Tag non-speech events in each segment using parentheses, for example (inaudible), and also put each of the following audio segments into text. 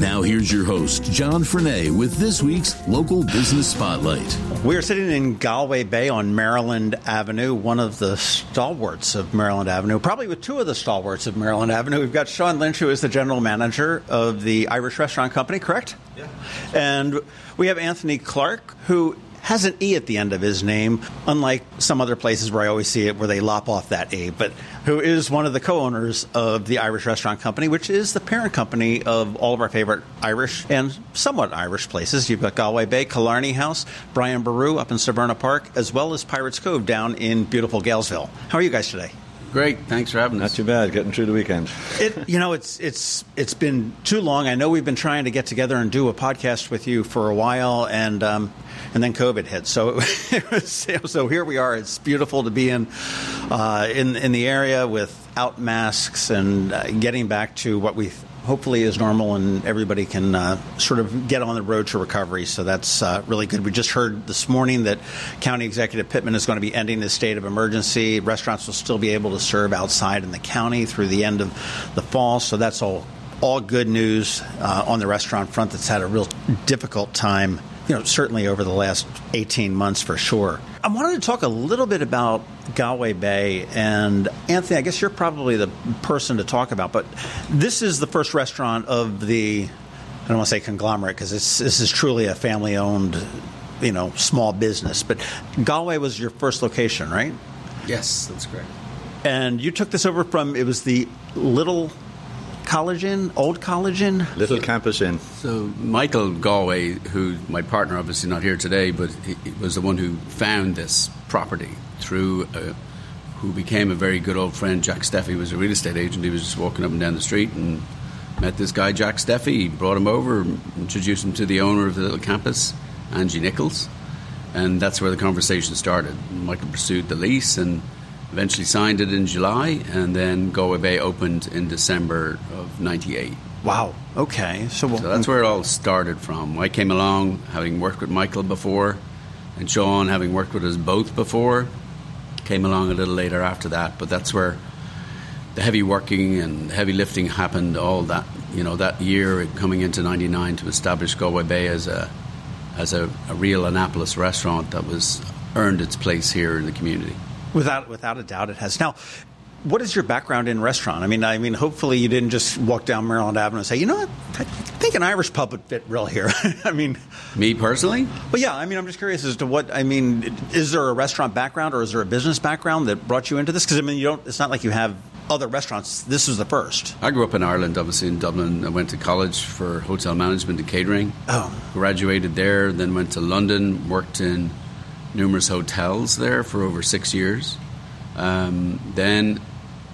Now, here's your host, John Frenaye, with this week's Local Business Spotlight. We are sitting in Galway Bay on Maryland Avenue, one of the stalwarts of Maryland Avenue, probably with two of the stalwarts of Maryland Avenue. We've got Sean Lynch, who is the general manager of the Irish Restaurant Company, correct? Yeah. And we have Anthony Clarke, who has an E at the end of his name, unlike some other places where I always see it where they lop off that E, but who is one of the co owners of the Irish Restaurant Company, which is the parent company of all of our favorite Irish and somewhat Irish places. You've got Galway Bay, Killarney House, Brian Boru up in Severna Park, as well as Pirates Cove down in beautiful Galesville. How are you guys today? Great, thanks for having Not too bad, getting through the weekend. It, you know, it's it's it's been too long. I know we've been trying to get together and do a podcast with you for a while, and um, and then COVID hit. So it was, (laughs) so here we are. It's beautiful to be in uh, in in the area without masks and uh, getting back to what we hopefully is normal and everybody can uh, sort of get on the road to recovery. So that's uh, really good. We just heard this morning that County Executive Pittman is going to be ending the state of emergency. Restaurants will still be able to serve outside in the county through the end of the fall. So that's all all good news uh, on the restaurant front. That's had a real difficult time. You know, certainly over the last 18 months for sure. I wanted to talk a little bit about Galway Bay. And Anthony, I guess you're probably the person to talk about, but this is the first restaurant of the, I don't want to say conglomerate because this is truly a family owned, you know, small business. But Galway was your first location, right? Yes, that's correct. And you took this over from, it was the Little College Inn, Old College Inn? Little Campus Inn. So Michael Galway, who my partner obviously not here today, but he, he was the one who found this property through uh, who became a very good old friend. Jack Steffi was a real estate agent. He was just walking up and down the street and met this guy Jack Steffi. He brought him over, introduced him to the owner of the little campus, Angie Nichols, and that's where the conversation started. Michael pursued the lease and eventually signed it in July, and then Galway Bay opened in December of '98. Wow. Okay. So, So that's where it all started from. I came along having worked with Michael before, and Sean having worked with us both before. Came along a little later after that, but that's where the heavy working and heavy lifting happened. All that you know that year coming into '99 to establish Galway Bay as a as a, a real Annapolis restaurant that was earned its place here in the community. Without without a doubt, it has. Now, what is your background in restaurant? I mean, I mean, hopefully you didn't just walk down Maryland Avenue and say, you know what, I think an Irish pub would fit real here. (laughs) I mean, Me personally, but yeah, I mean, I'm just curious as to what I mean. Is there a restaurant background or is there a business background that brought you into this? Because I mean, you don't. It's not like you have other restaurants. This was the first. I grew up in Ireland, obviously in Dublin. I went to college for hotel management and catering. Oh. Graduated there, then went to London, worked in numerous hotels there for over six years. Um, then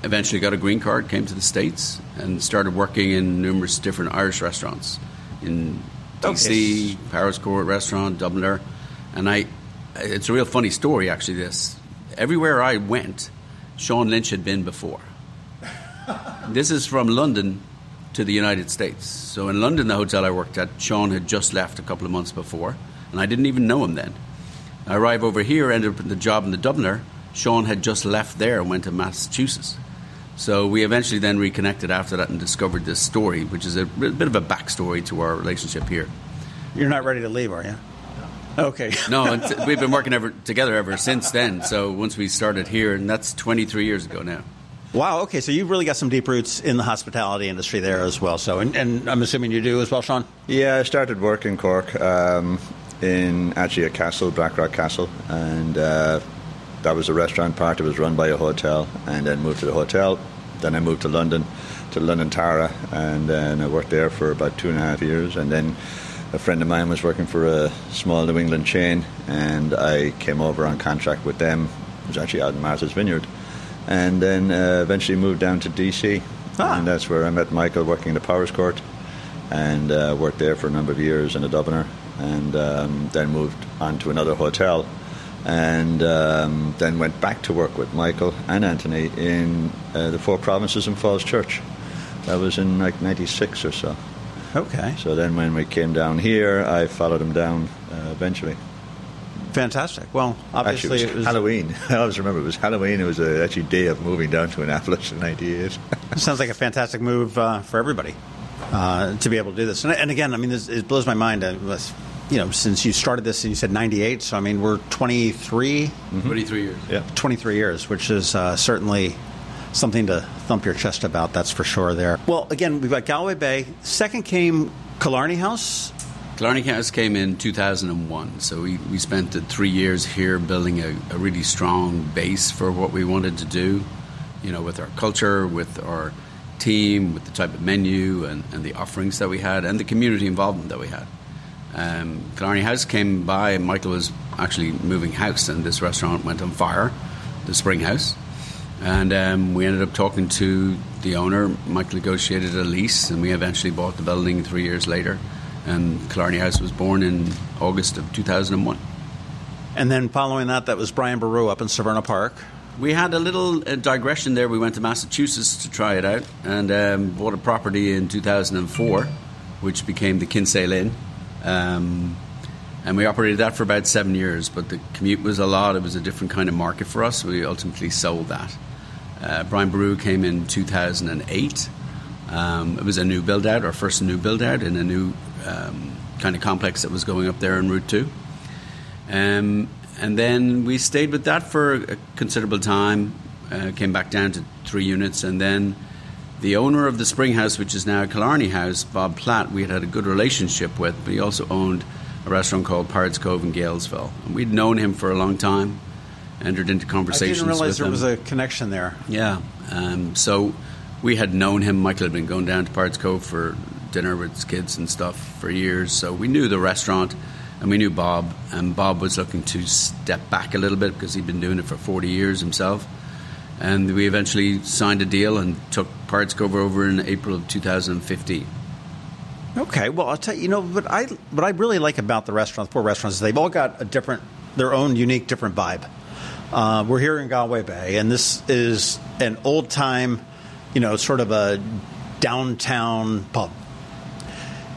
eventually got a green card, came to the States, and started working in numerous different Irish restaurants in DC, Okay. Powerscourt Restaurant, Dubliner. And I, it's a real funny story actually, this. Everywhere I went, Sean Lynch had been before. (laughs) This is from London to the United States. So in London, the hotel I worked at, Sean had just left a couple of months before, and I didn't even know him then. I arrive over here, ended up in the job in the Dubliner. Sean had just left there and went to Massachusetts. So we eventually then reconnected after that and discovered this story, which is a bit of a backstory to our relationship here. You're not ready to leave, are you? Okay. (laughs) No, we've been working ever, together ever since then. So once we started here, and that's 23 years ago now. Wow. Okay. So you've really got some deep roots in the hospitality industry there as well. So, and, and I'm assuming you do as well, Sean. Yeah, I started work in Cork um, in actually a castle, Blackrock Castle, and uh, that was the restaurant part. It was run by a hotel, and then moved to the hotel. Then I moved to London, to London Tara, and then I worked there for about two and a half years. And then a friend of mine was working for a small New England chain, and I came over on contract with them. It was actually out in Martha's Vineyard, and then uh, eventually moved down to DC, Ah. and that's where I met Michael working in the Powerscourt. and uh, worked there for a number of years in a Dubliner, and um, then moved on to another hotel, and um, then went back to work with Michael and Anthony in uh, the Four Provinces in Falls Church. That was in like '96 or so. Okay. So then when we came down here, I followed him down uh, eventually. Fantastic. Well, obviously actually, it was, it was Halloween. (laughs) I always remember it was Halloween. It was a, actually day of moving down to Annapolis in '98. (laughs) sounds like a fantastic move uh, for everybody uh, to be able to do this. And, and again, I mean, this, it blows my mind. Uh, you know, since you started this and you said '98, so I mean, we're 23, Mm-hmm. 23 years. yeah. 23 years, which is uh, certainly something to thump your chest about. That's for sure. There. Well, again, we've got Galway Bay. Second came Killarney House. Killarney House came in 2001, so we, we spent the three years here building a, a really strong base for what we wanted to do, you know, with our culture, with our team, with the type of menu and, and the offerings that we had, and the community involvement that we had. Um, Killarney House came by, and Michael was actually moving house, and this restaurant went on fire, the Spring House. And um, we ended up talking to the owner. Michael negotiated a lease, and we eventually bought the building three years later. And Killarney House was born in August of 2001. And then following that, that was Brian Boru up in Severna Park. We had a little uh, digression there. We went to Massachusetts to try it out and um, bought a property in 2004, which became the Kinsale Inn. Um, and we operated that for about seven years, but the commute was a lot. It was a different kind of market for us. We ultimately sold that. Uh, Brian Boru came in 2008. Um, it was a new build out, our first new build out in a new um, kind of complex that was going up there in Route 2. Um, and then we stayed with that for a considerable time, uh, came back down to three units, and then the owner of the Spring House, which is now Killarney House, Bob Platt, we had had a good relationship with, but he also owned a restaurant called Pirates Cove in Galesville. And we'd known him for a long time, entered into conversations. With him. I didn't realize there him. was a connection there. Yeah. Um, so we had known him. Michael had been going down to Pirates Cove for dinner with his kids and stuff for years. So we knew the restaurant and we knew Bob. And Bob was looking to step back a little bit because he'd been doing it for 40 years himself. And we eventually signed a deal and took Pirates Cove over in April of 2015. Okay, well, I'll tell you, you know, what I what I really like about the restaurants, four restaurants, is they've all got a different, their own unique, different vibe. Uh, we're here in Galway Bay, and this is an old time, you know, sort of a downtown pub.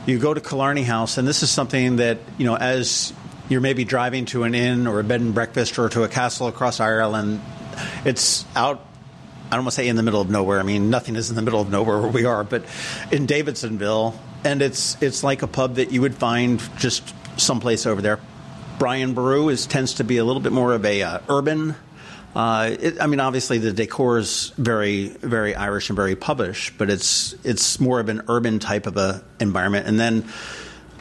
You go to Killarney House, and this is something that you know, as you're maybe driving to an inn or a bed and breakfast or to a castle across Ireland, it's out I don't want to say in the middle of nowhere. I mean, nothing is in the middle of nowhere where we are, but in Davidsonville, and it's it's like a pub that you would find just someplace over there. Brian Boru is tends to be a little bit more of a uh, urban. Uh, it, I mean, obviously the decor is very very Irish and very pubish, but it's it's more of an urban type of a environment. And then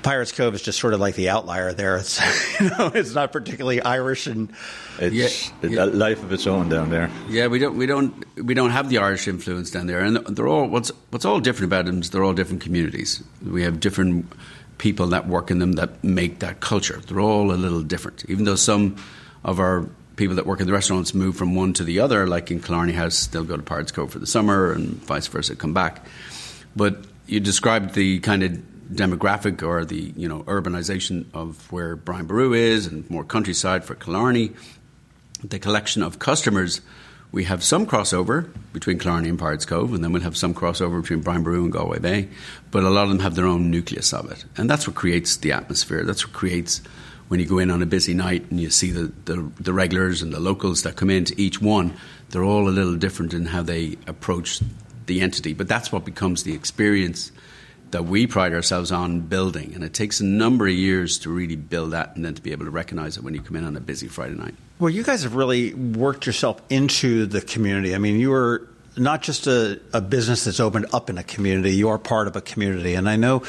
Pirates Cove is just sort of like the outlier there. It's (laughs) you know it's not particularly Irish and It's Yeah, a life of its own down there. Yeah, we don't we don't we don't have the Irish influence down there, and they're all what's what's all different about them is they're all different communities. We have different people that work in them that make that culture. They're all a little different, even though some of our people that work in the restaurants move from one to the other. Like in Killarney House, they'll go to Pirates Cove for the summer, and vice versa, come back. But you described the kind of demographic or the you know urbanization of where Brian Boru is, and more countryside for Killarney the collection of customers, we have some crossover between Killarney and Pirates Cove, and then we'll have some crossover between Brian Boru and Galway Bay. But a lot of them have their own nucleus of it, and that's what creates the atmosphere. That's what creates when you go in on a busy night and you see the, the, the regulars and the locals that come into each one. They're all a little different in how they approach the entity, but that's what becomes the experience that we pride ourselves on building, and it takes a number of years to really build that, and then to be able to recognize it when you come in on a busy Friday night. Well, you guys have really worked yourself into the community. I mean, you are not just a, a business that's opened up in a community, you are part of a community. And I know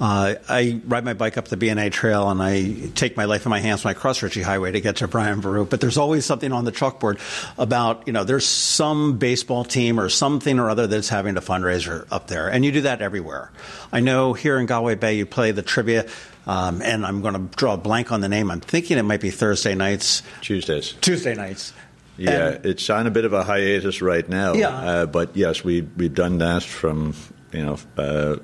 uh, I ride my bike up the B&A Trail and I take my life in my hands when I cross Ritchie Highway to get to Brian Boru. But there's always something on the chalkboard about, you know, there's some baseball team or something or other that's having a fundraiser up there. And you do that everywhere. I know here in Galway Bay, you play the trivia. Um, and I'm going to draw a blank on the name. I'm thinking it might be Thursday nights. Tuesdays. Tuesday nights. Yeah, And- it's on a bit of a hiatus right now. Yeah. Uh, but yes, we we've done that from you know, uh,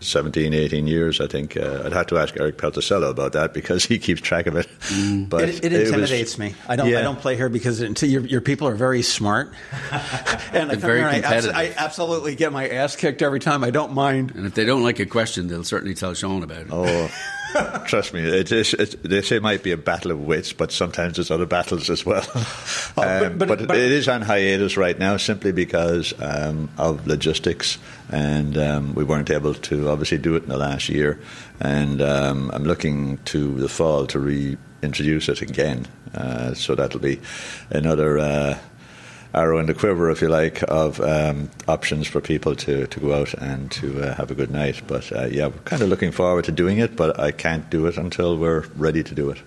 17, 18 years, I think. Uh, I'd have to ask Eric Pelticello about that because he keeps track of it. Mm. (laughs) But it, it intimidates was, me. I don't. Yeah. I don't play here because it, your, your, people are very smart, (laughs) and I very competitive. I, I, absolutely get my ass kicked every time. I don't mind. And if they don't like a question, they'll certainly tell Sean about it. Oh. (laughs) (laughs) Trust me, it is, it, they say it might be a battle of wits, but sometimes there's other battles as well. (laughs) Oh, um, but, but, but, it is on hiatus right now simply because um, of logistics, and um, we weren't able to obviously do it in the last year. And um, I'm looking to the fall to reintroduce it again, uh, so that'll be another. Uh, arrow in the quiver, if you like, of um, options for people to, to go out and to uh, have a good night. But uh, yeah, we're kind of looking forward to doing it, but I can't do it until we're ready to do it.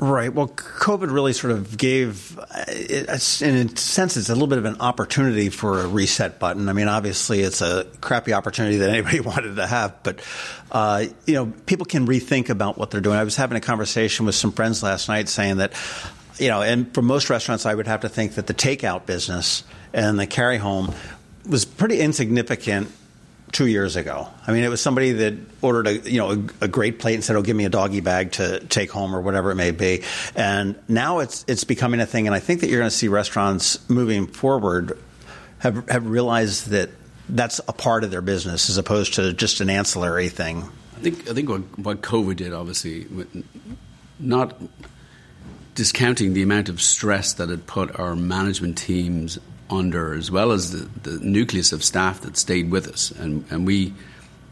Right. Well, COVID really sort of gave, in a sense, it's a little bit of an opportunity for a reset button. I mean, obviously, it's a crappy opportunity that anybody (laughs) wanted to have, but uh, you know, people can rethink about what they're doing. I was having a conversation with some friends last night, saying that you know, and for most restaurants, I would have to think that the takeout business and the carry home was pretty insignificant two years ago. I mean, it was somebody that ordered a you know a, a, great plate and said, "Oh, give me a doggy bag to take home" or whatever it may be. And now it's it's becoming a thing. And I think that you're going to see restaurants moving forward have have realized that that's a part of their business as opposed to just an ancillary thing. I think I think what, what COVID did, obviously, not discounting the amount of stress that it put our management teams under, as well as the, the nucleus of staff that stayed with us. And, and we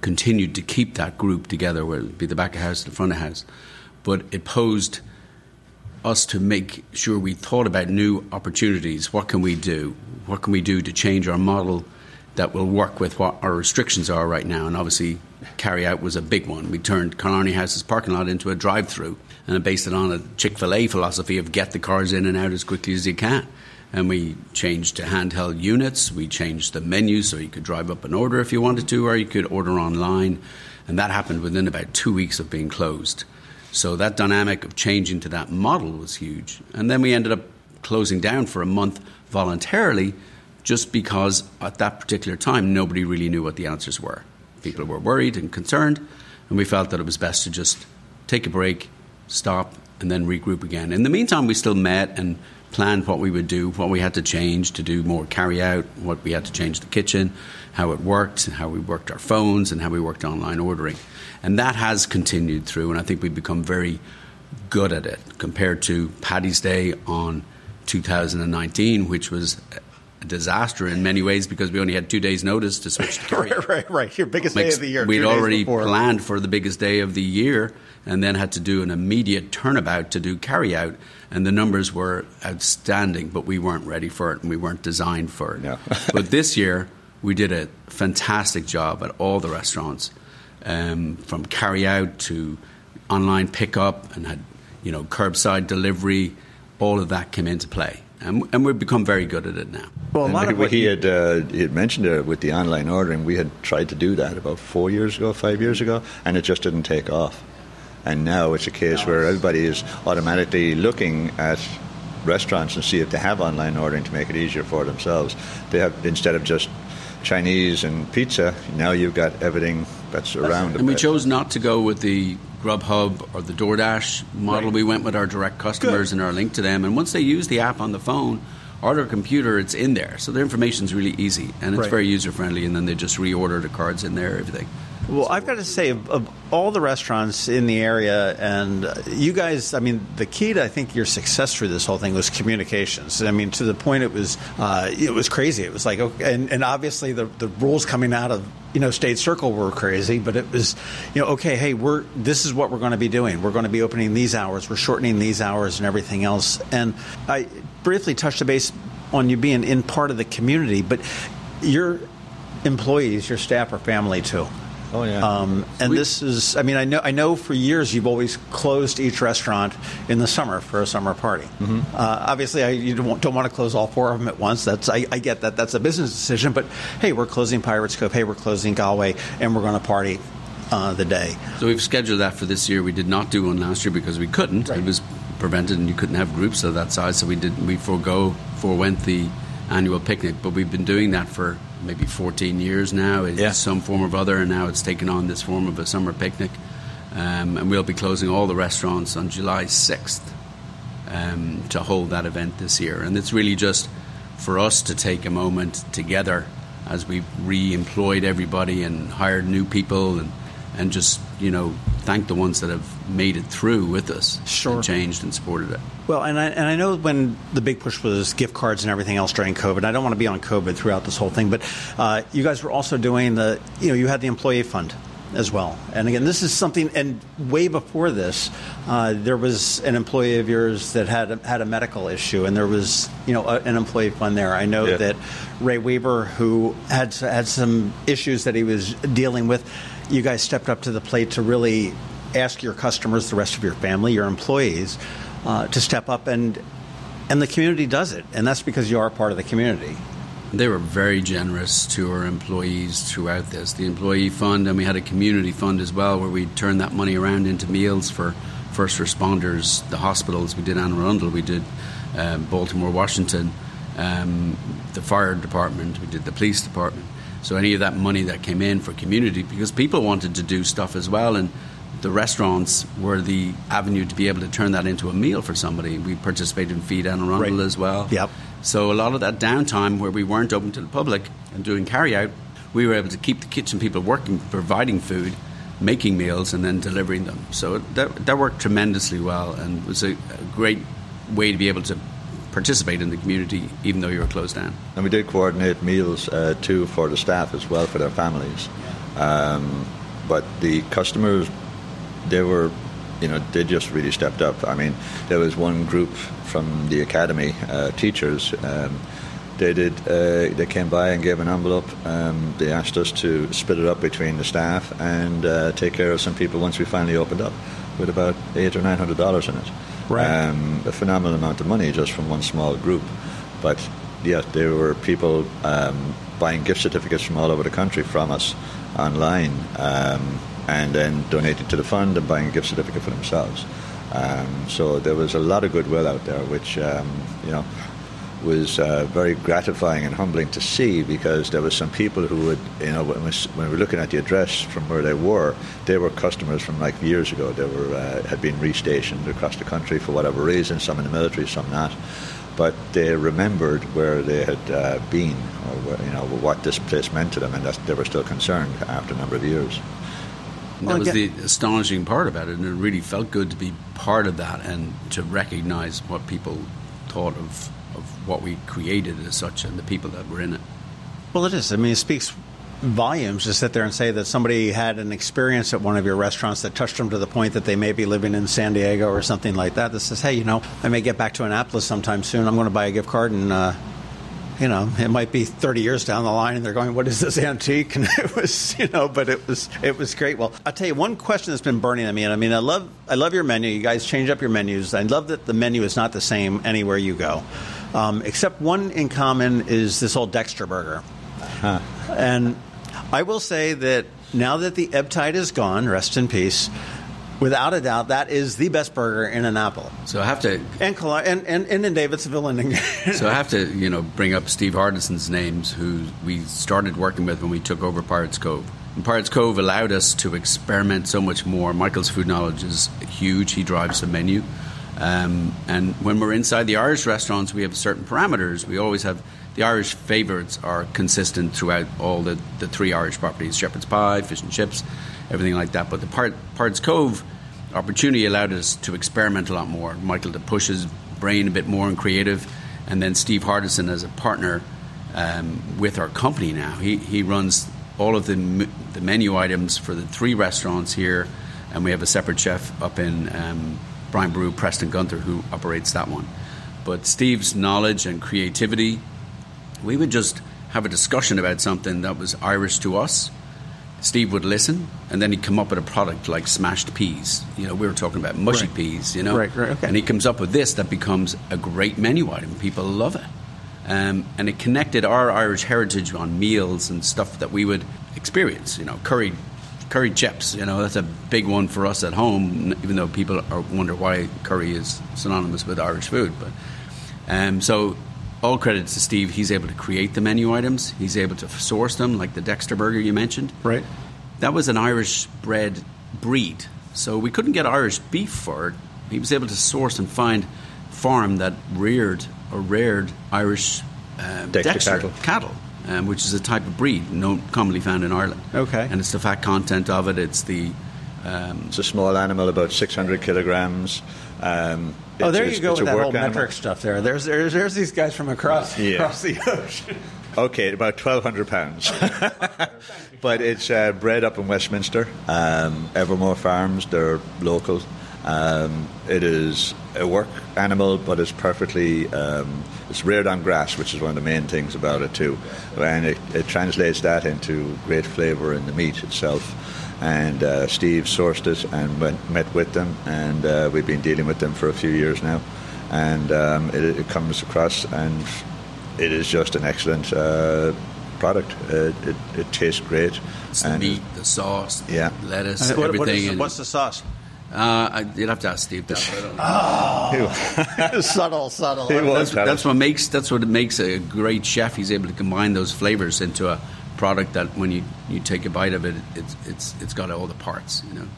continued to keep that group together, whether it be the back of house, the front of house. But it posed us to make sure we thought about new opportunities. What can we do? What can we do to change our model that will work with what our restrictions are right now? And obviously, carry out was a big one. We turned Killarney House's parking lot into a drive through and I based it on a Chick fil A philosophy of get the cars in and out as quickly as you can. And we changed to handheld units. We changed the menu so you could drive up and order if you wanted to, or you could order online. And that happened within about two weeks of being closed. So that dynamic of changing to that model was huge. And then we ended up closing down for a month voluntarily just because at that particular time nobody really knew what the answers were. People were worried and concerned, and we felt that it was best to just take a break, stop, and then regroup again. In the meantime, we still met and planned what we would do, what we had to change to do more carry out, what we had to change the kitchen, how it worked, how we worked our phones, and how we worked online ordering. And that has continued through, and I think we've become very good at it compared to Paddy's Day on 2019, which was a disaster in many ways because we only had two days' notice to switch to (laughs) carry. right, right, right. Your biggest day of the year. We'd already planned for the biggest day of the year and then had to do an immediate turnabout to do carryout. And the numbers were outstanding, but we weren't ready for it and we weren't designed for it. No. (laughs) but this year, we did a fantastic job at all the restaurants, um, from carryout to online pickup, and had you know curbside delivery. All of that came into play, and, and we've become very good at it now. Well, a lot of what he had uh, he had mentioned uh, with the online ordering, we had tried to do that about four years ago, five years ago, and it just didn't take off. And now it's a case where everybody is automatically looking at restaurants and see if they have online ordering to make it easier for themselves. They have instead of just Chinese and pizza, now you've got everything that's around. And we chose not to go with the Grubhub or the DoorDash model. Right. We went with our direct customers Good. and our link to them. And once they use the app on the phone or their computer, it's in there. So their information is really easy and it's right. very user friendly. And then they just reorder the cards in there, everything. Well, I've got to say, of, of, all the restaurants in the area, and uh, you guys, I mean, the key to I think your success through this whole thing was communications. I mean, to the point it was uh, it was crazy. It was like, okay, and, and obviously the the rules coming out of you know State Circle were crazy, but it was you know okay, hey, we're this is what we're going to be doing. We're going to be opening these hours. We're shortening these hours and everything else. And I briefly touched the base on you being in part of the community, but your employees, your staff, are family too. Oh yeah. Um, and we, this is, I mean, I know, I know for years you've always closed each restaurant in the summer for a summer party. Mm-hmm. Uh, obviously, I, you don't, don't, want to close all four of them at once. That's I, I, get that. That's a business decision. But hey, we're closing Pirates Cove. Hey, we're closing Galway, and we're going to party uh, the day. So we've scheduled that for this year. We did not do one last year because we couldn't. Right. It was prevented, and you couldn't have groups of that size. So we did. We forego forewent the annual picnic. But we've been doing that for maybe 14 years now in Yeah. some form or other, and now it's taken on this form of a summer picnic. Um, and we'll be closing all the restaurants on July 6th um, to hold that event this year. And it's really just for us to take a moment together as we've re-employed everybody and hired new people and, and just, you know, thank the ones that have made it through with us Sure. and changed and supported it. Well, and I, and I know when the big push was gift cards and everything else during COVID. I don't want to be on COVID throughout this whole thing, but uh, you guys were also doing the, you know, you had the employee fund as well. And again, this is something, and way before this, uh, there was an employee of yours that had a, had a medical issue, and there was, you know, a, an employee fund there. I know Yeah. that Ray Weaver, who had had some issues that he was dealing with, you guys stepped up to the plate to really ask your customers, the rest of your family, your employees, uh, to step up and and the community does it, and that's because you are part of the community. They were very generous to our employees throughout this. The employee fund, and we had a community fund as well, where we turned that money around into meals for first responders, the hospitals. We did Anne Arundel, we did um, Baltimore, Washington, um, the fire department, we did the police department. So any of that money that came in for community, because people wanted to do stuff as well, and the restaurants were the avenue to be able to turn that into a meal for somebody. We participated in Feed Anne Arundel Right. as well. Yep. So a lot of that downtime where we weren't open to the public and doing carry out, we were able to keep the kitchen people working, providing food, making meals, and then delivering them. So that, that worked tremendously well and was a, a great way to be able to participate in the community even though you were closed down. And we did coordinate meals uh, too for the staff as well for their families. Um, but the customers, they were, you know, they just really stepped up. I mean, there was one group from the academy, uh, teachers. Um, they did. Uh, they came by and gave an envelope. Um, they asked us to split it up between the staff and uh, take care of some people once we finally opened up, with about eight or nine hundred dollars in it. Right. Um, a phenomenal amount of money just from one small group. But yeah, there were people um, buying gift certificates from all over the country from us online um, and then donating to the fund and buying a gift certificate for themselves. Um, so there was a lot of goodwill out there, which, um, you know, was uh, very gratifying and humbling to see because there was some people who would, you know, when we, when we were looking at the address from where they were, they were customers from like years ago. They were uh, had been restationed across the country for whatever reason, some in the military, some not. But they remembered where they had uh, been, or where, you know what this place meant to them, and that they were still concerned after a number of years. And that was the astonishing part about it, and it really felt good to be part of that and to recognize what people thought of, of what we created as such and the people that were in it. Well, it is. I mean, it speaks volumes to sit there and say that somebody had an experience at one of your restaurants that touched them to the point that they may be living in San Diego or something like that. That says, hey, you know, I may get back to Annapolis sometime soon. I'm going to buy a gift card and. Uh, you know, it might be 30 years down the line, and they're going, "What is this antique?" (laughs) And it was, you know, but it was, it was great. Well, I'll tell you one question that's been burning on me, and I mean, I love, I love your menu. You guys change up your menus. I love that the menu is not the same anywhere you go, um, except one in common is this old Dexter burger. And I will say that now that the ebb tide is gone, rest in peace. Without a doubt, that is the best burger in Annapolis So I have to and and, and, and in Davidsonville and So I have to, you know, bring up Steve Hardison's names, who we started working with when we took over Pirates Cove. And Pirates Cove allowed us to experiment so much more. Michael's food knowledge is huge. He drives the menu. Um, and when we're inside the Irish restaurants, we have certain parameters. We always have the Irish favourites are consistent throughout all the, the three Irish properties shepherd's pie, fish and chips, everything like that. But the Part, Pirates Cove opportunity allowed us to experiment a lot more. Michael to push his brain a bit more and creative, and then Steve Hardison as a partner um, with our company now. He, he runs all of the, the menu items for the three restaurants here, and we have a separate chef up in um, Brian Boru, Preston Gunther, who operates that one. But Steve's knowledge and creativity, we would just have a discussion about something that was Irish to us. Steve would listen, and then he'd come up with a product like smashed peas. You know, we were talking about mushy Right. peas. You know, Right, right, okay. and he comes up with this that becomes a great menu item. People love it, um, and it connected our Irish heritage on meals and stuff that we would experience. You know, curry, curry chips. You know, that's a big one for us at home. Even though people are wonder why curry is synonymous with Irish food, but um, so all credit to Steve. He's able to create the menu items. He's able to source them, like the Dexter burger you mentioned. Right. That was an Irish bred breed, so we couldn't get Irish beef for it. He was able to source and find farm that reared or reared Irish uh, Dexter Dexter, cattle. cattle, um, which is a type of breed no, commonly found in Ireland. Okay. and it's the fat content of it. It's the um, It's a small animal, about 600 kilograms. Um, Oh, there you go with that whole animal. metric stuff there. There's, there's there's these guys from across Yeah. across the ocean. Okay, about 1,200 pounds. (laughs) but it's uh, bred up in Westminster, um, Evermore Farms, they're local. Um, it is a work animal, but it's perfectly, um, it's reared on grass, which is one of the main things about it too. And it, it translates that into great flavour in the meat itself. And uh, Steve sourced it and went, met with them, and uh, we've been dealing with them for a few years now. And um, it, it comes across and it is just an excellent uh, product. Uh, it, it tastes great. it's the meat, the sauce, Yeah. lettuce, What- what everything. is- and- what's the sauce? Uh, you'd have to ask Steve that. but I don't know. (laughs) subtle, subtle. It was. that's, that's what makes that's what it makes a great chef. He's able to combine those flavors into a product that when you, you take a bite of it, it's it's it's got all the parts. You know.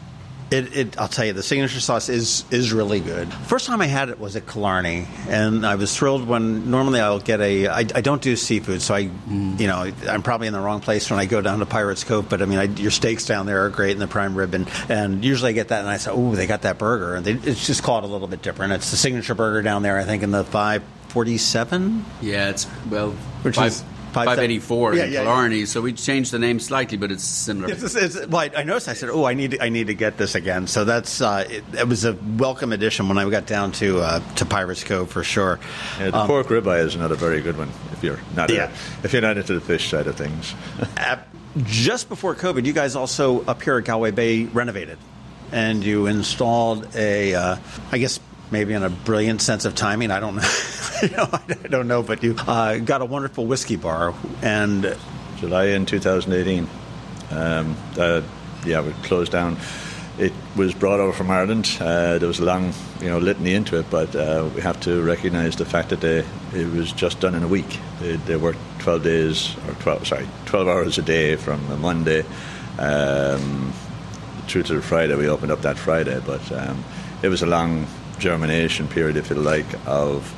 It, it, I'll tell you, the signature sauce is is really good. First time I had it was at Killarney, and I was thrilled when normally I'll get a. I, I don't do seafood, so I, mm. you know, I'm probably in the wrong place when I go down to Pirates Cove. But I mean, I, your steaks down there are great, and the prime rib, and, and usually I get that, and I say, oh, they got that burger, and they, it's just called a little bit different. It's the signature burger down there, I think, in the five forty seven. Yeah, it's well, Which five, is 584 Yeah, in yeah, yeah. So we changed the name slightly, but it's similar. It's, it's, it's, well, I, I noticed. I said, "Oh, I need to, I need to get this again." So that's uh, it, it was a welcome addition when I got down to uh, to Pirates Cove for sure. Yeah, the pork ribeye is another very good one if you're not Yeah. if you're not into the fish side of things. (laughs) At- just before COVID, you guys also up here at Galway Bay renovated, and you installed a, uh, I guess maybe in a brilliant sense of timing. I don't (laughs) know, (laughs) know I don't know, but you uh, got a wonderful whiskey bar, and July in 2018. Um, uh, yeah, we closed down. It was brought over from Ireland. Uh, there was a long, you know, litany into it, but uh, we have to recognise the fact that they, it was just done in a week. They, they worked 12 days, or 12, sorry, 12 hours a day from Monday um, through to the Friday. We opened up that Friday, but um, it was a long germination period, if you like, of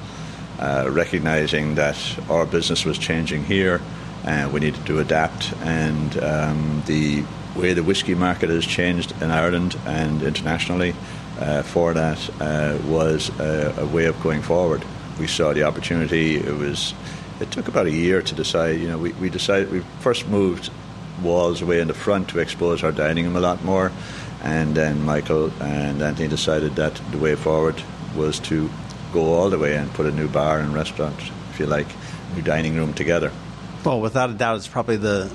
uh, recognizing that our business was changing here and we needed to adapt. And um, the way the whisky market has changed in Ireland and internationally uh, for that uh, was a, a way of going forward. We saw the opportunity. It was. It took about a year to decide. You know, we, we decided we first moved walls away in the front to expose our dining room a lot more. And then Michael and Anthony decided that the way forward was to go all the way and put a new bar and restaurant, if you like, new dining room together. Well, without a doubt, it's probably the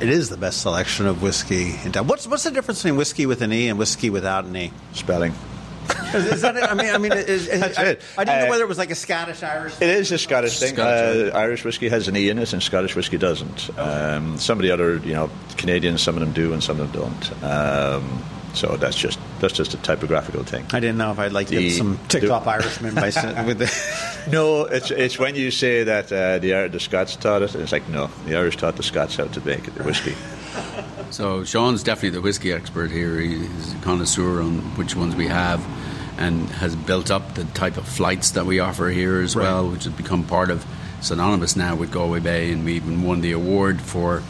it is the best selection of whiskey. in town. What's what's the difference between whiskey with an e and whiskey without an e? Spelling. Is, is that it? I mean, I mean, is, is, That's I, it. I didn't know Uh, whether it was like a Scottish Irish. It is a Scottish thing. Scottish, Uh, Irish whiskey has an E in it, and Scottish whiskey doesn't. Um, some of the other, you know, Canadians, some of them do, and some of them don't. Um, so that's just that's just a typographical thing. I didn't know if I'd like to The- get some ticked the- off Irishmen by saying- (laughs) with the. No, it's it's when you say that uh, the Ir- the Scots taught it, and it's like no, the Irish taught the Scots how to make the whiskey. (laughs) So Sean's definitely the whiskey expert here. He's a connoisseur on which ones we have, and has built up the type of flights that we offer here as Right. well, which has become part of synonymous now with Galway Bay, and we even won the award for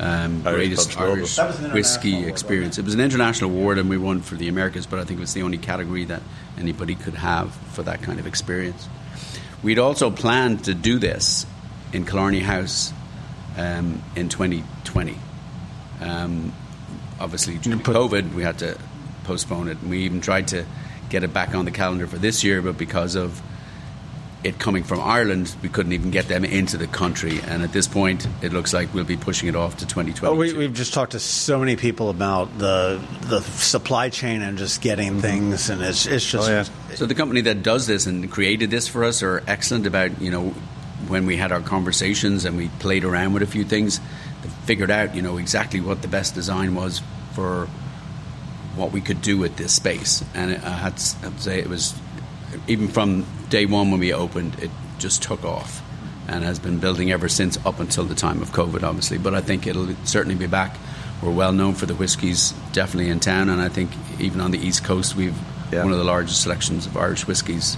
um, Irish greatest Pubs Global. Irish That was whiskey award, experience. It was an international award, and we won for the Americas, but I think it was the only category that anybody could have for that kind of experience. We'd also planned to do this in Killarney House um, in 2020. Um, obviously, due to COVID, we had to postpone it. and We even tried to get it back on the calendar for this year, but because of it coming from Ireland, we couldn't even get them into the country. And at this point, it looks like we'll be pushing it off to 2022. Oh, we, we've just talked to so many people about the the supply chain and just getting mm-hmm. things, and it's it's just. Oh, yeah. So the company that does this and created this for us are excellent about you know when we had our conversations and we played around with a few things, they figured out you know exactly what the best design was for what we could do with this space. And I had to say it was even from day one when we opened, it just took off. and has been building ever since up until the time of COVID, obviously. But I think it'll certainly be back. We're well known for the whiskies, definitely in town, and I think even on the East Coast, we've Yeah. one of the largest selections of Irish whiskies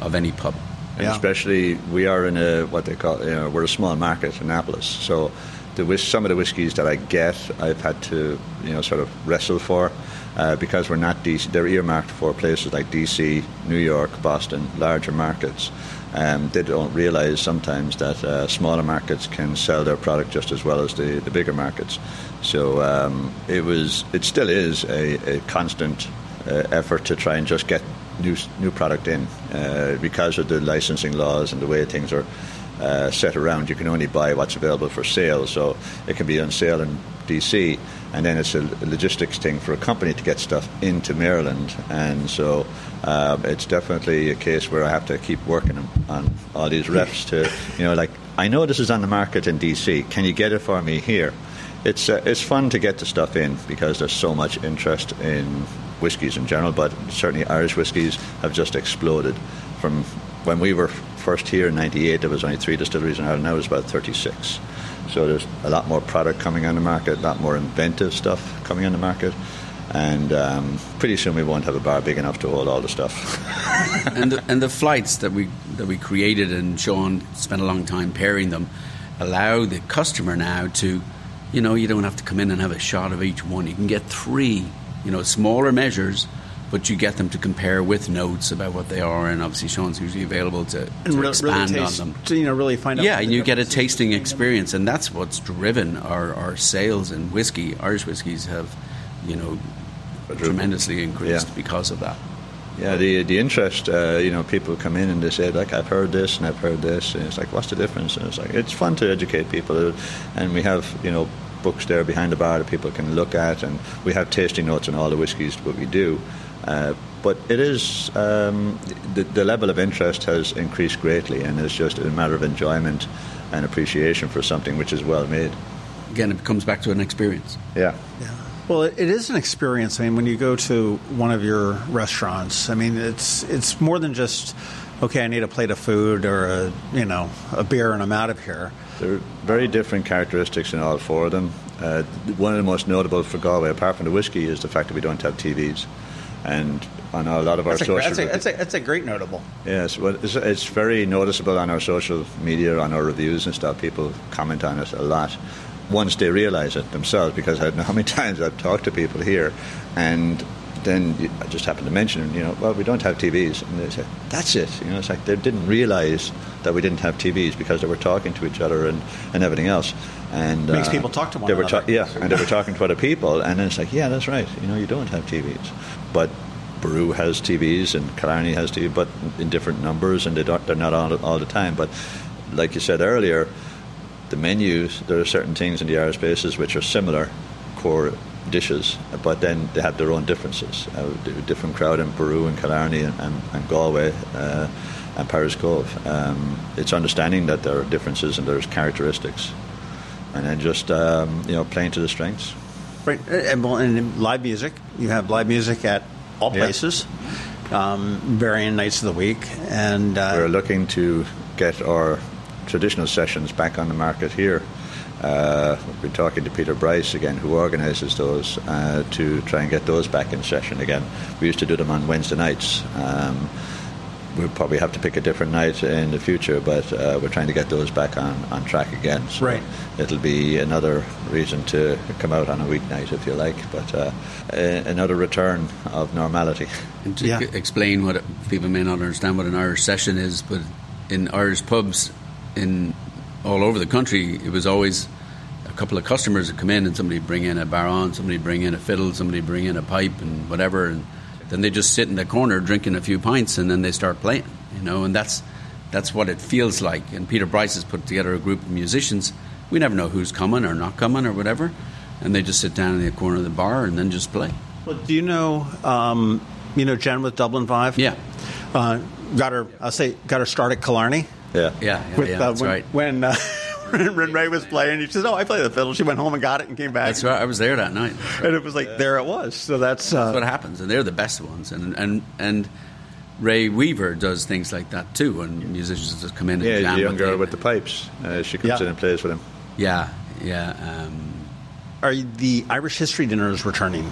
of any pub. And Yeah. especially, we are in a what they call you know, we're a small market, in Annapolis. So, the whis- some of the whiskies that I get, I've had to you know sort of wrestle for uh, because we're not DC. They're earmarked for places like DC, New York, Boston, larger markets. Um, they don't realize sometimes that uh, smaller markets can sell their product just as well as the, the bigger markets. So um, it was, it still is a, a constant uh, effort to try and just get new new product in uh, because of the licensing laws and the way things are uh, set around. You can only buy what's available for sale, so it can be on sale in DC, and then it's a logistics thing for a company to get stuff into Maryland, and so um, it's definitely a case where I have to keep working on, all these reps to, you know, like I know this is on the market in DC. Can you get it for me here? it's uh, it's fun to get the stuff in because there's so much interest in whiskies in general, but certainly Irish whiskies have just exploded. From when we were first here in '98, there was only three distilleries in Ireland. Now there's about 36. So there's a lot more product coming on the market, a lot more inventive stuff coming on the market, and um, pretty soon we won't have a bar big enough to hold all the stuff. (laughs) and the, and the flights that we that we created and Sean spent a long time pairing them allow the customer now to, you know, you don't have to come in and have a shot of each one. You can get three, you know, smaller measures, but you get them to compare with notes about what they are, and obviously Sean's usually available to, and to really, expand really taste, on them. To, you know, really find out. Yeah, and you get a tasting experience, and that's what's driven our, our sales in whiskey. Irish whiskies have, you know, tremendously increased Yeah. because of that. Yeah, the the interest, uh, you know, people come in and they say, like, I've heard this and I've heard this, and it's like, what's the difference? And it's like, it's fun to educate people, and we have, you know, books there behind the bar that people can look at, and we have tasting notes on all the whiskies that we do. Uh, but it is um, the, the level of interest has increased greatly, and it's just a matter of enjoyment and appreciation for something which is well made. Again, it comes back to an experience. Yeah. yeah. Well, it it is an experience. I mean, when you go to one of your restaurants, I mean, it's it's more than just okay. I need a plate of food or a you know a beer, and I'm out of here. There are very different characteristics in all four of them. Uh, one of the most notable for Galway, apart from the whiskey, is the fact that we don't have TVs. And on a lot of our That's a, social that's, a, that's, a, that's a great notable. Yes, well, it's, it's very noticeable on our social media, on our reviews and stuff. People comment on it a lot. Once they realise it themselves, because I don't know how many (laughs) times I've talked to people here, and then you, I just happened to mention, you know, well, we don't have TVs, and they say, that's it. You know, it's like they didn't realise that we didn't have TVs because they were talking to each other and, and everything else. And Makes uh, people talk to one they were another. yeah, and they were talking to other people, and then it's like, yeah, that's right. You know, you don't have TVs, but Boru has TVs and Killarney has TVs, but in different numbers, and they don't, they're not all, all the time. But like you said earlier, the menus there are certain things in the Irish bases which are similar core dishes, but then they have their own differences. Uh, different crowd in Boru and Killarney and, and, and Galway uh, and Pirates Cove. Um, it's understanding that there are differences and there's characteristics, and then just um, you know playing to the strengths. Right, and, well, and live music. You have live music at all Yeah. places, um, varying nights of the week, and uh, We're looking to get our traditional sessions back on the market here. Uh, we're talking to Peter Bryce again, who organises those, uh, to try and get those back in session again. We used to do them on Wednesday nights. Um, we'll probably have to pick a different night in the future, but uh, we're trying to get those back on, on track again. So Right. It'll be another reason to come out on a weeknight, if you like, but uh, a- another return of normality. And to Yeah. explain what people may not understand what an Irish session is, but in Irish pubs in all over the country, it was always a couple of customers would come in and somebody bring in a bodhrán, somebody bring in a fiddle, somebody bring in a pipe and whatever, and then they just sit in the corner drinking a few pints and then they start playing, you know, and that's that's what it feels like. And Peter Bryce has put together a group of musicians. We never know who's coming or not coming or whatever, and they just sit down in the corner of the bar and then just play. Well, do you know, um, you know, Jen with Dublin Five? Yeah. Uh, got her. I'll say got her start at Killarney. Yeah. Yeah, yeah, With, yeah, uh, that's when, right. When, uh, (laughs) when Ray was playing, she says, "Oh, I play the fiddle." She went home and got it and came back. That's right. I was there that night. And it was like there it was. So that's, uh, That's what happens, and they're the best ones. And and and Ray Weaver does things like that too, and musicians just come in and Yeah, jam the young with girl him. with the pipes. Uh, she comes Yeah. in and plays with him. Yeah, yeah. Um, Are the Irish History Dinners returning?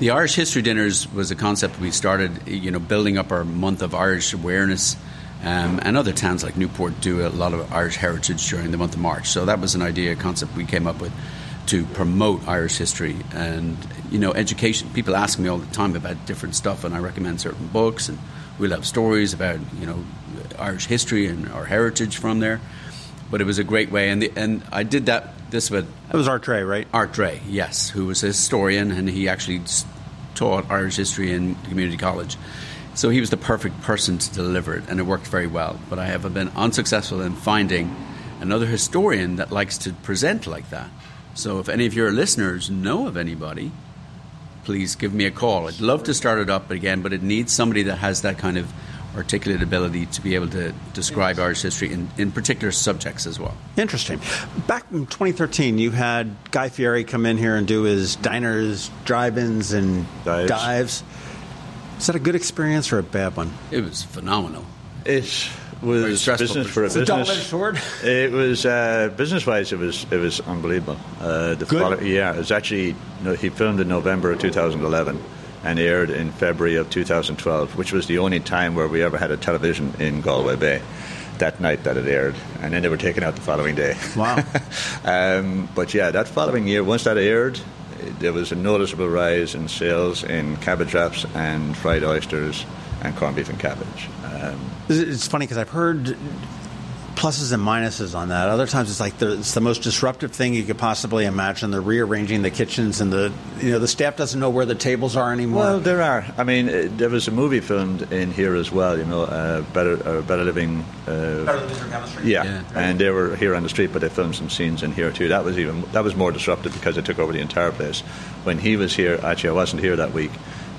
The Irish History Dinners was a concept we started, you know, building up our month of Irish awareness. Um, and other towns like Newport do a lot of Irish heritage during the month of March. So that was an idea, a concept we came up with to promote Irish history and, you know, education. People ask me all the time about different stuff, and I recommend certain books, and we'll have stories about, you know, Irish history and our heritage from there. But it was a great way, and, the, and I did that this with It was Art Dre, right? Art Dre, yes, who was a historian and he actually taught Irish history in community college. So he was the perfect person to deliver it, and it worked very well. But I have been unsuccessful in finding another historian that likes to present like that. So if any of your listeners know of anybody, please give me a call. I'd love to start it up again, but it needs somebody that has that kind of articulate ability to be able to describe Irish history in, in particular subjects as well. Interesting. Back in 2013, you had Guy Fieri come in here and do his diners, drive-ins, and Dives. dives. Is that a good experience or a bad one? It was phenomenal. It was stressful, business for a business. A sword. (laughs) It was uh, business-wise, It was it was unbelievable. Uh, the Good? follow- yeah, it was actually no, he filmed in November of 2011 and aired in February of 2012, which was the only time where we ever had a television in Galway Bay. That night that it aired, and then they were taken out the following day. Wow. (laughs) um, but yeah, that following year, once that aired, it- there was a noticeable rise in sales in cabbage wraps and fried oysters and corned beef and cabbage. Um, It's funny because I've heard pluses and minuses on that. Other times it's like the, it's the most disruptive thing you could possibly imagine. They're rearranging the kitchens and the you know the staff doesn't know where the tables are anymore. Well, there are. I mean, uh, there was a movie filmed in here as well. You know, uh, better, uh, better living. Uh, yeah. Yeah. and they were here on the street, but they filmed some scenes in here too. That was even that was more disruptive because they took over the entire place. When he was here, actually, I wasn't here that week,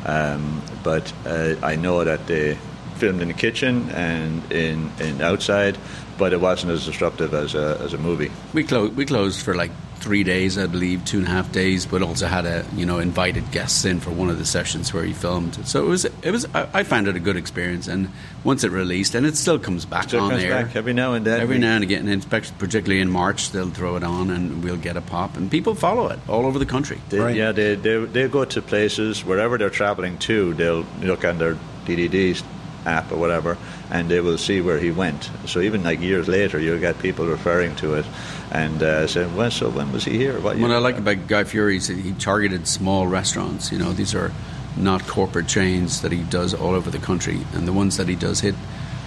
um, but uh, I know that they filmed in the kitchen and in, in outside, but it wasn't as disruptive as a, as a movie. We closed. We closed for like three days, I believe, two and a half days. But also had a you know invited guests in for one of the sessions where he filmed. So it was. It was. I, I found it a good experience. And once it released, and it still comes back Still on comes air back every now and then. Every We- now and again, and especially particularly in March, they'll throw it on, and we'll get a pop, and people follow it all over the country. They, Right. Yeah, they, they they go to places wherever they're traveling to. They'll look on their DDD app or whatever, and they will see where he went. So even like years later, you'll get people referring to it and uh, saying, "Well, so when was he here?" What What year?" I like about Guy Fieri is that he targeted small restaurants. You know, these are not corporate chains that he does all over the country, and the ones that he does hit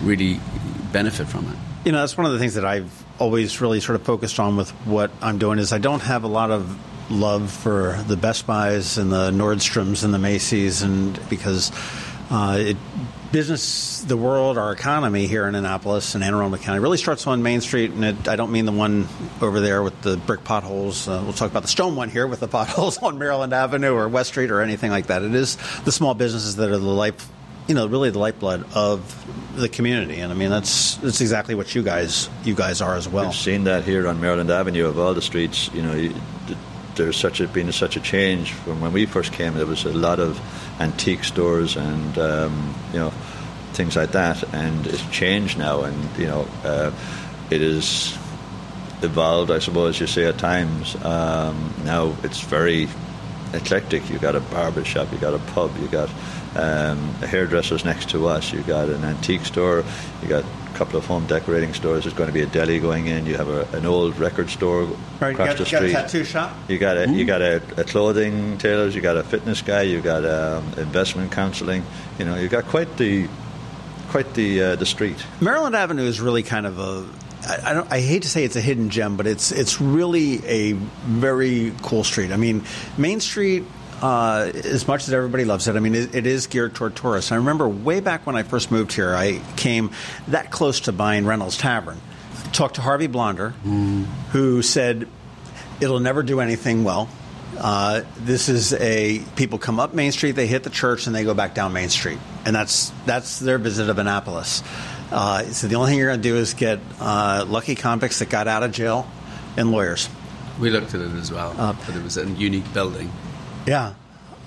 really benefit from it. You know, that's one of the things that I've always really sort of focused on with what I'm doing is I don't have a lot of love for the Best Buys and the Nordstroms and the Macy's, and because uh, it business, the world, our economy here in Annapolis and Anne Arundel County really starts on Main Street, and it, I don't mean the one over there with the brick potholes. Uh, we'll talk about the stone one here with the (laughs) potholes on Maryland Avenue or West Street or anything like that. It is the small businesses that are the life you know, really the lifeblood of the community, and I mean that's that's exactly what you guys you guys are as well. We've seen that here on Maryland Avenue of all the streets. You know, you, th- there's such a been such a change from when we first came. There was a lot of antique stores and um, you know things like that, and it's changed now. And you know, uh, it is evolved, I suppose you say at times. Um, now it's very eclectic. You got a barber shop, you got a pub, you got um, a hairdresser's next to us, you got an antique store, you got couple of home decorating stores. There's going to be a deli going in. You have a, an old record store Right, you across got, the you got a street. tattoo shop. You got a you got a, a clothing tailors. You got a fitness guy. You got um, investment counselling. You know, you got quite the quite the uh, the street. Maryland Avenue is really kind of a. I, I, don't, I hate to say it's a hidden gem, but it's it's really a very cool street. I mean, Main Street. Uh, as much as everybody loves it, I mean, it, it is geared toward tourists. I remember way back when I first moved here, I came that close to buying Reynolds Tavern. Talked to Harvey Blonder, who said it'll never do anything well. Uh, this is a people come up Main Street, they hit the church, and they go back down Main Street, and that's that's their visit of Annapolis. Uh, so the only thing you're going to do is get uh, lucky convicts that got out of jail and lawyers. We looked at it as well, but it was a unique building. Yeah.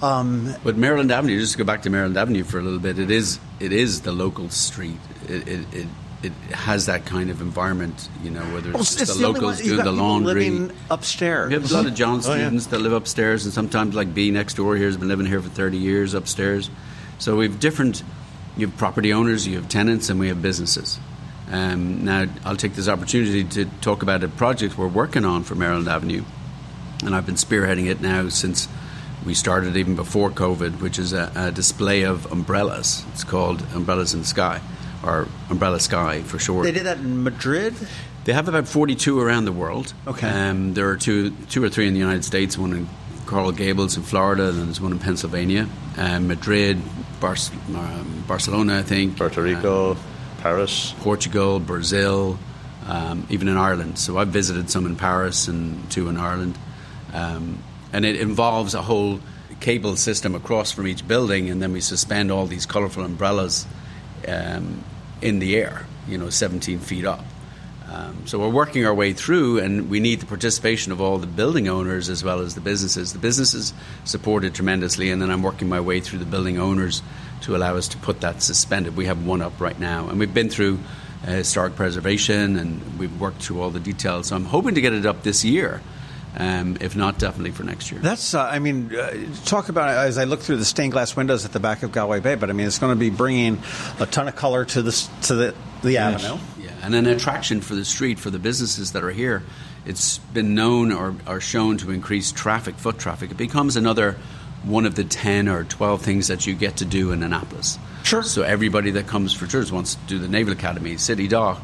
Um, but Maryland Avenue, just to go back to Maryland Avenue for a little bit, it is it is the local street. It it, it, it has that kind of environment, you know, whether it's, well, just it's the, the locals doing the laundry. living upstairs. We have a lot of John Oh, yeah. students that live upstairs, and sometimes like B next door here has been living here for 30 years upstairs. So we have different. You have property owners, you have tenants, and we have businesses. Um, now, I'll take this opportunity to talk about a project we're working on for Maryland Avenue, and I've been spearheading it now since we started even before COVID, which is a, a display of umbrellas. It's called Umbrellas in the Sky, or Umbrella Sky for short. They did that in Madrid. They have about 42 around the world. Okay. Um, there are two, two or three in the United States, one in Coral Gables in Florida, and there's one in Pennsylvania, um, Madrid, Bar- um, Barcelona, I think. Puerto uh, Rico, Paris. Portugal, Brazil, um, even in Ireland. So I've visited some in Paris and two in Ireland. And it involves a whole cable system across from each building, and then we suspend all these colourful umbrellas um, in the air, you know, 17 feet up. Um, so we're working our way through, and we need the participation of all the building owners as well as the businesses. The businesses supported tremendously, and then I'm working my way through the building owners to allow us to put that suspended. We have one up right now, and we've been through uh, historic preservation, and we've worked through all the details. So I'm hoping to get it up this year, um, if not definitely for next year. That's, uh, I mean, uh, talk about it as I look through the stained glass windows at the back of Galway Bay, but I mean, it's going to be bringing a ton of color to the to the the avenue. Yeah, and an attraction for the street for the businesses that are here. It's been known or, or shown to increase traffic, foot traffic. It becomes another one of the 10 or 12 things that you get to do in Annapolis. Sure. So everybody that comes for tours wants to do the Naval Academy, City Dock.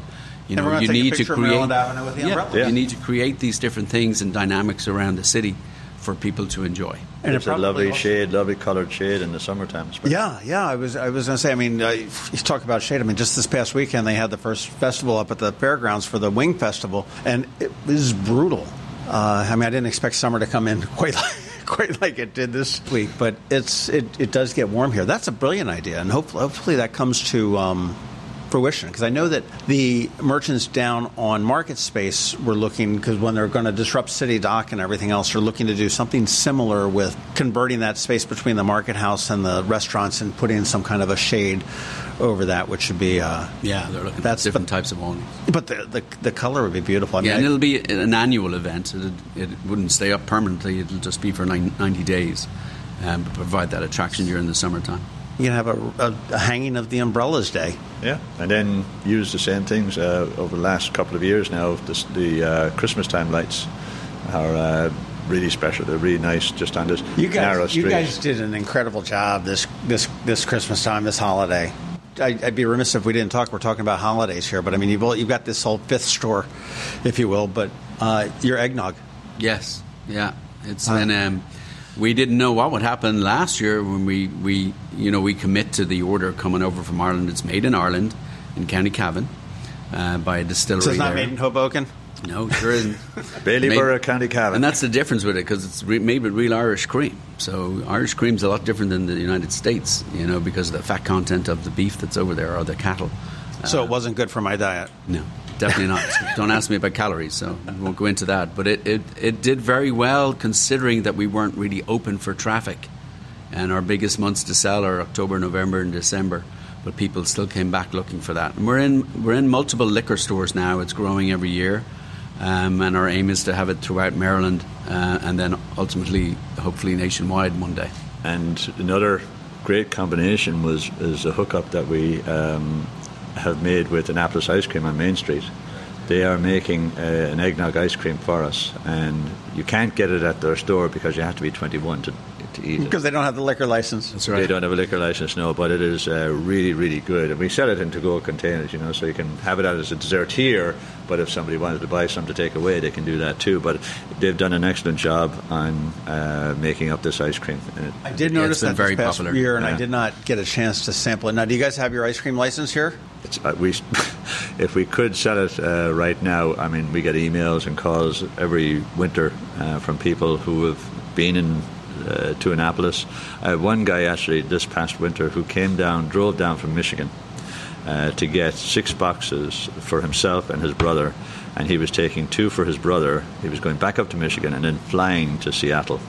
You know, you need to create with the yeah. Yeah. You need to create these different things and dynamics around the city for people to enjoy. And it's a lovely also- shade, lovely coloured shade in the summertime. especially. Yeah, yeah. I was I was going to say. I mean, uh, you talk about shade. I mean, just this past weekend they had the first festival up at the fairgrounds for the Wing Festival, and it was brutal. Uh, I mean, I didn't expect summer to come in (laughs) quite like, quite like it did this week, but it's it, it does get warm here. That's a brilliant idea, and hopefully, hopefully that comes to. Um, fruition because I know that the merchants down on Market Space were looking because when they're going to disrupt City Dock and everything else, are looking to do something similar with converting that space between the market house and the restaurants and putting some kind of a shade over that, which should be. Uh, Yeah, they're looking That's- at different types of awnings. but the, the the color would be beautiful. I mean, Yeah, and it'll be an annual event. It, it wouldn't stay up permanently. It'll just be for 90 days, um, provide that attraction during the summertime. You can have a, a, a hanging of the umbrellas day. Yeah, and then use the same things uh, over the last couple of years now. This, the uh, Christmas time lights are uh, really special. They're really nice, just on this You narrow guys, street. you guys did an incredible job this this this Christmas time, this holiday. I, I'd be remiss if we didn't talk. We're talking about holidays here, but I mean, you've you've got this whole fifth store, if you will. But uh, your eggnog, Yes, yeah. It's been. Um, we didn't know what would happen last year when we, we you know we commit to the order coming over from Ireland. It's made in Ireland, in County Cavan, uh, by a distillery so it's not there. made in Hoboken. No, sure (laughs) isn't. Made- County Cavan. And that's the difference with it because it's re- made with real Irish cream. So Irish cream's a lot different than the United States, you know, because of the fat content of the beef that's over there or the cattle. So it wasn't good for my diet. No, definitely not. (laughs) Don't ask me about calories, so we won't go into that. But it, it, it did very well considering that we weren't really open for traffic. And our biggest months to sell are October, November, and December. But people still came back looking for that. And we're in, we're in multiple liquor stores now. It's growing every year. Um, and our aim is to have it throughout Maryland uh, and then ultimately, hopefully, nationwide one day. And another great combination was is a hookup that we um, have made with Annapolis Ice Cream on Main Street. They are making uh, an eggnog ice cream for us, and you can't get it at their store because you have to be 21 to, to eat it. Because they don't have the liquor license. That's They don't have a liquor license, no, but it is uh, really, really good. And we sell it in to-go containers, you know, so you can have it out as a dessert here, but if somebody wanted to buy some to take away, they can do that too. But they've done an excellent job on uh, making up this ice cream. And it, I did notice it's been that very this past popular. year, and I did not get a chance to sample it. Now, do you guys have your ice cream license here? It's, uh, we, (laughs) if we could sell it uh, right now, I mean, we get emails and calls every winter uh, from people who have been in uh, to Annapolis. I have one guy actually this past winter who came down, drove down from Michigan uh, to get six boxes for himself and his brother, and he was taking two for his brother. He was going back up to Michigan and then flying to Seattle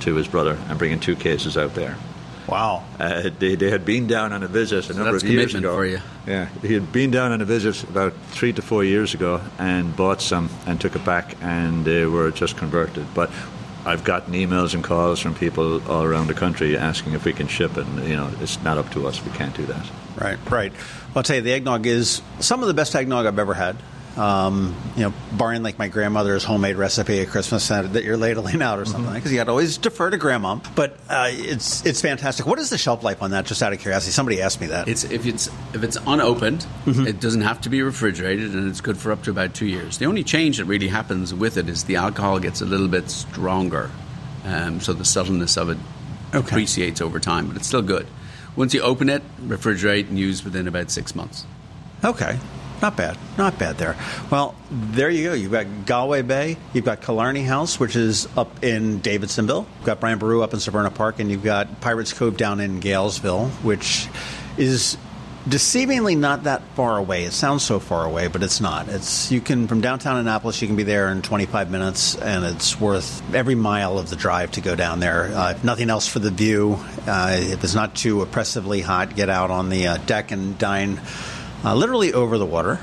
to his brother and bringing two cases out there. Wow. Uh, they, they had been down on a visit a So number that's of years ago. for you. Yeah, he had been down on a visit about three to four years ago and bought some and took it back, and they were just converted. But I've gotten emails and calls from people all around the country asking if we can ship. And, you know, it's not up to us. We can't do that. Right, right. Well, I'll tell you, the eggnog is some of the best eggnog I've ever had. Um, you know, barring like my grandmother's homemade recipe at Christmas that that you're ladling out or something, because you got to always defer to grandma. But uh, it's it's fantastic. What is the shelf life on that? Just out of curiosity, somebody asked me that. It's if it's if it's unopened, it doesn't have to be refrigerated, and it's good for up to about two years. The only change that really happens with it is the alcohol gets a little bit stronger, um, so the subtleness of it Okay. appreciates over time, but it's still good. Once you open it, refrigerate and use within about six months. Okay. Not bad. Not bad there. Well, there you go. You've got Galway Bay. You've got Killarney House, which is up in Davidsonville. You've got Brian Boru up in Severna Park, and you've got Pirates Cove down in Galesville, which is deceivingly not that far away. It sounds so far away, but it's not. It's you can from downtown Annapolis, you can be there in 25 minutes, and it's worth every mile of the drive to go down there. Uh, if nothing else for the view, uh, if it's not too oppressively hot, get out on the uh, deck and dine uh, literally over the water,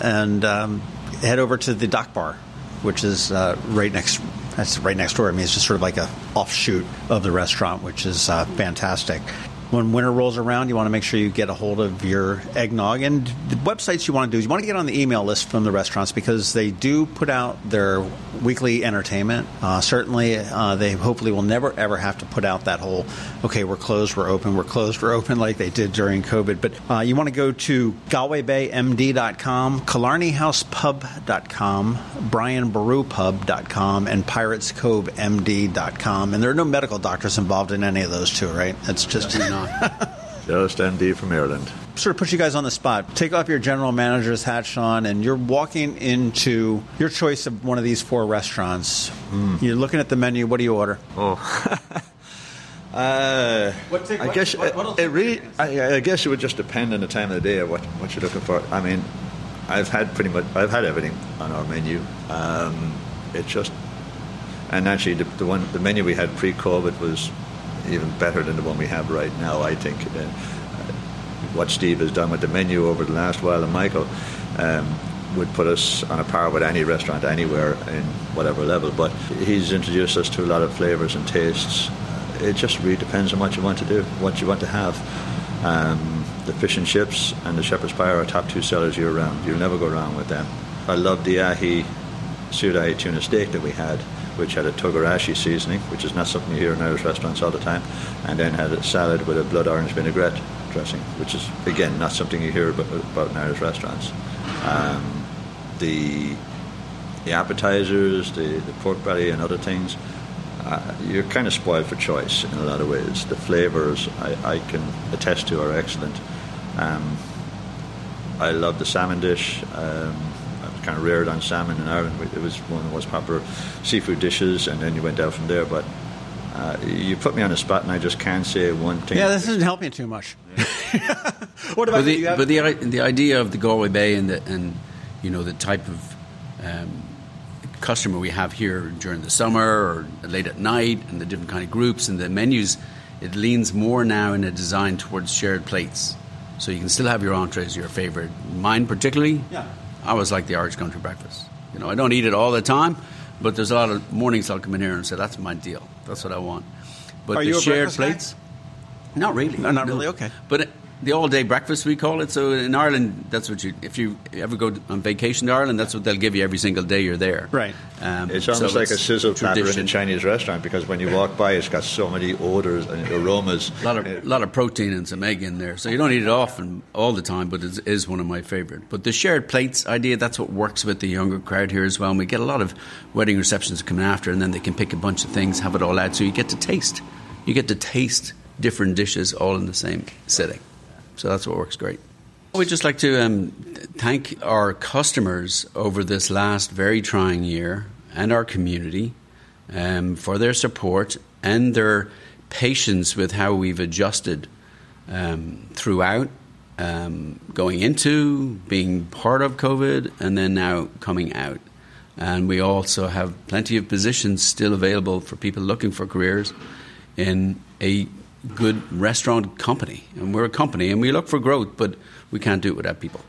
and um, head over to the dock bar, which is uh, right next. That's right next door. I mean, it's just sort of like a offshoot of the restaurant, which is uh, fantastic. When winter rolls around, you want to make sure you get a hold of your eggnog. And the websites you want to do is you want to get on the email list from the restaurants because they do put out their weekly entertainment. Uh, certainly, uh, they hopefully will never ever have to put out that whole, okay, we're closed, we're open, we're closed, we're open, like they did during COVID. But uh, you want to go to GalwayBayMD.com, KillarneyHousePub.com, BrianBoruPub.com, and PiratesCoveMD.com. And there are no medical doctors involved in any of those two, right? It's just Do not. (laughs) Just MD from Ireland. sort of put you guys on the spot. Take off your general manager's hat, Sean, and you're walking into your choice of one of these four restaurants. You're looking at the menu. What do you order? (laughs) Uh, What take- I what- guess what- it, what'll it really. I, I guess it would just depend on the time of the day or what, what you're looking for. I mean, I've had pretty much. I've had everything on our menu. Um, it just, and actually, the, the one the menu we had pre-COVID was even better than the one we have right now. I think. Uh, what Steve has done with the menu over the last while, and Michael. Um, would put us on a par with any restaurant anywhere in whatever level, but he's introduced us to a lot of flavors and tastes it just really depends on what you want to do, what you want to have. Um, the fish and chips and the shepherd's pie are our top two sellers year round. You'll never go wrong with them. I love the ahi sudahi tuna steak that we had, which had a togarashi seasoning, which is not something you hear in Irish restaurants all the time, and then had a salad with a blood orange vinaigrette dressing, which is again not something you hear about, in Irish restaurants. Um, the the appetizers, the, the pork belly, and other things uh, you're kind of spoiled for choice in a lot of ways. The flavors I, I can attest to are excellent. Um, I love the salmon dish. Um, kind of reared on salmon in Ireland. It was one of the most popular seafood dishes, and then you went down from there. But uh, you put me on the spot, and I just can't say one thing. Yeah, this isn't helping too much. (laughs) what about but the, you? You have- but the, the idea of the Galway Bay and the, and you know the type of um, customer we have here during the summer or late at night and the different kind of groups and the menus, it leans more now in a design towards shared plates. So you can still have your entrees, your favorite. Mine particularly, Yeah. I was like the Irish country breakfast. You know, I don't eat it all the time, but there's a lot of mornings I'll come in here and say that's my deal. That's what I want. But Are the shared breakfast guy? plates. Not really. No, not really, okay. But it, the all-day breakfast we call it. So in Ireland, that's what you. If you ever go on vacation to Ireland, that's what they'll give you every single day you're there. Right. Um, It's so almost like a sizzle platter in a. Chinese restaurant because when you walk by, it's got so many odors and aromas. A lot of lot of protein and some egg in there, so you don't eat it often all the time. But it is one of my favorite. But the shared plates idea that's what works with the younger crowd here as well. And we get a lot of wedding receptions coming after, and then they can pick a bunch of things, have it all out, so you get to taste. You get to taste different dishes all in the same sitting. So that's what works great. We'd just like to um, thank our customers over this last very trying year and our community um, for their support and their patience with how we've adjusted um, throughout, um, going into, being part of COVID, and then now coming out. And we also have plenty of positions still available for people looking for careers in a good restaurant company. And we're a company and we look for growth, but we can't do it without people.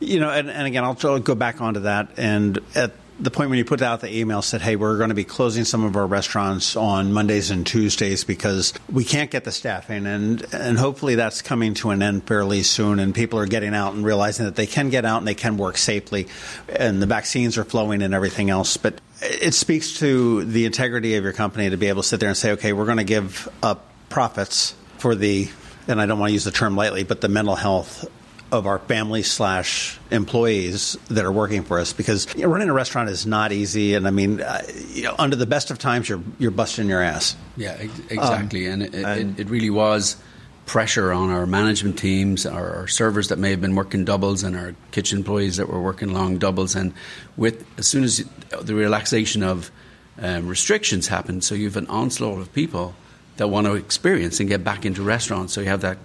You know, and, and again, I'll go back onto that. And at the point when you put out the email said, "Hey, we're going to be closing some of our restaurants on Mondays and Tuesdays because we can't get the staffing," and and hopefully that's coming to an end fairly soon, and people are getting out and realizing that they can get out and they can work safely, and the vaccines are flowing and everything else. But it speaks to the integrity of your company to be able to sit there and say, "Okay, we're going to give up profits for the." And I don't want to use the term lightly, but the mental health of our family slash employees that are working for us because you know, running a restaurant is not easy and i mean uh, you know under the best of times you're you're busting your ass yeah exactly um, and, it, and, it, really was pressure on our management teams our, our, servers that may have been working doubles and our kitchen employees that were working long doubles and with as soon as the relaxation of um, restrictions happened so you have an onslaught of people that want to experience and get back into restaurants so you have that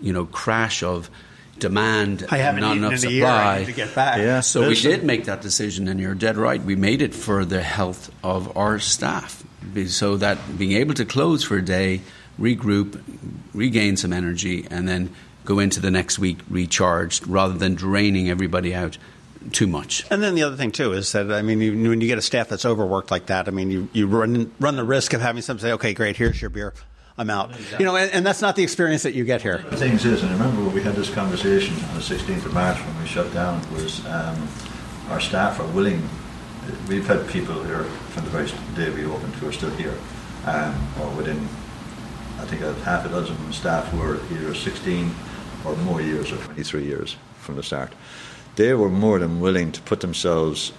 you know crash of demand I haven't not enough supply. to get back. Yeah, so we did make that decision, and you're dead right. We made it for the health of our staff, so that being able to close for a day, regroup, regain some energy, and then go into the next week recharged, rather than draining everybody out too much. And then the other thing too is that I mean, you, when you get a staff that's overworked like that, I mean, you, you run run the risk of having some say, "Okay, great, here's your beer." I'm out. Exactly. You know, and, and, that's not the experience that you get here. The thing is, and I remember when we had this conversation on the 16th of March when we shut down, was um, our staff are willing. We've had people here from the very day we opened who are still here, um, or within, I think, a half a dozen staff who are either 16 or more years or 23 years from the start. They were more than willing to put themselves,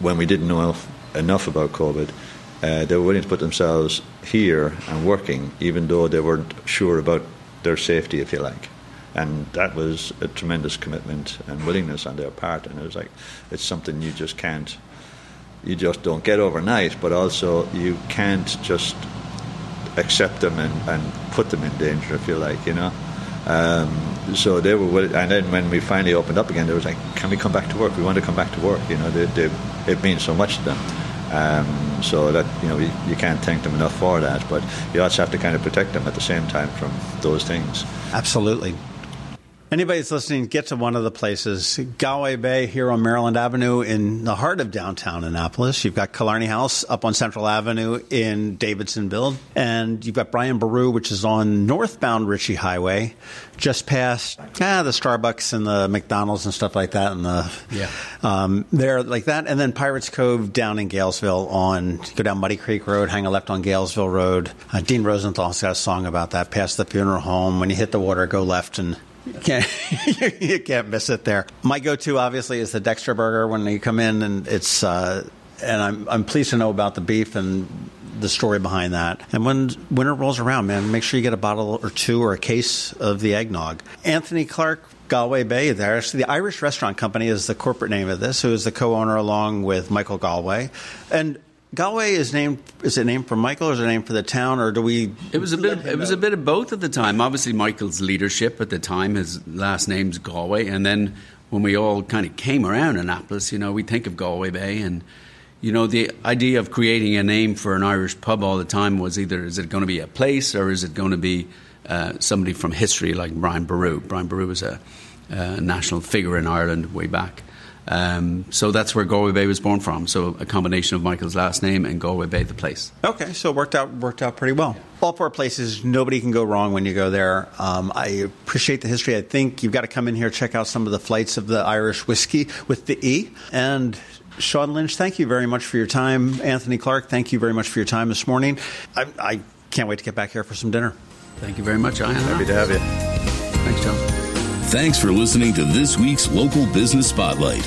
when we didn't know enough about COVID, uh, they were willing to put themselves here and working, even though they weren't sure about their safety, if you like. And that was a tremendous commitment and willingness on their part. And it was like, it's something you just can't, you just don't get overnight, but also you can't just accept them and, and put them in danger, if you like, you know. Um, so they were, willing, and then when we finally opened up again, they was like, "Can we come back to work? We want to come back to work." You know, they, they, it means so much to them. Um, so that you know you, you, can't thank them enough for that, but you also have to kind of protect them at the same time from those things. Absolutely. Anybody that's listening, get to one of the places. Galway Bay here on Maryland Avenue in the heart of downtown Annapolis. You've got Killarney House up on Central Avenue in Davidsonville. And you've got Brian Boru, which is on northbound Ritchie Highway, just past ah, the Starbucks and the McDonald's and stuff like that. And the, yeah. Um, there like that. And then Pirates Cove down in Galesville on, go down Muddy Creek Road, hang a left on Galesville Road. Uh, Dean Rosenthal's got a song about that, past the funeral home. When you hit the water, go left and you can't (laughs) you can't miss it there. My go-to obviously is the Dexter burger when you come in, and it's uh, and I'm I'm pleased to know about the beef and the story behind that. And when winter rolls around, man, make sure you get a bottle or two or a case of the eggnog. Anthony Clarke. Galway Bay there. Actually, the Irish Restaurant Company is the corporate name of this, who is the co-owner along with Michael Galway. And Galway is named. Is it named for Michael, or is it named for the town, or do we? It was a bit. Of, it was a bit of both at the time. Obviously, Michael's leadership at the time. His last name's Galway, and then when we all kind of came around Annapolis, you know, we think of Galway Bay, and you know, the idea of creating a name for an Irish pub all the time was either is it going to be a place or is it going to be uh, somebody from history like Brian Boru. Brian Boru was a, a national figure in Ireland way back. Um, so that's where Galway Bay was born from. So a combination of Michael's last name and Galway Bay, the place. Okay, so it worked out worked out pretty well. All four places, nobody can go wrong when you go there. Um, I appreciate the history. I think you've got to come in here check out some of the flights of the Irish whiskey with the E. And Sean Lynch, thank you very much for your time. Anthony Clarke, thank you very much for your time this morning. I, I can't wait to get back here for some dinner. Thank you very much, Ian. Happy to have you. Thanks, John. Thanks for listening to this week's Local Business Spotlight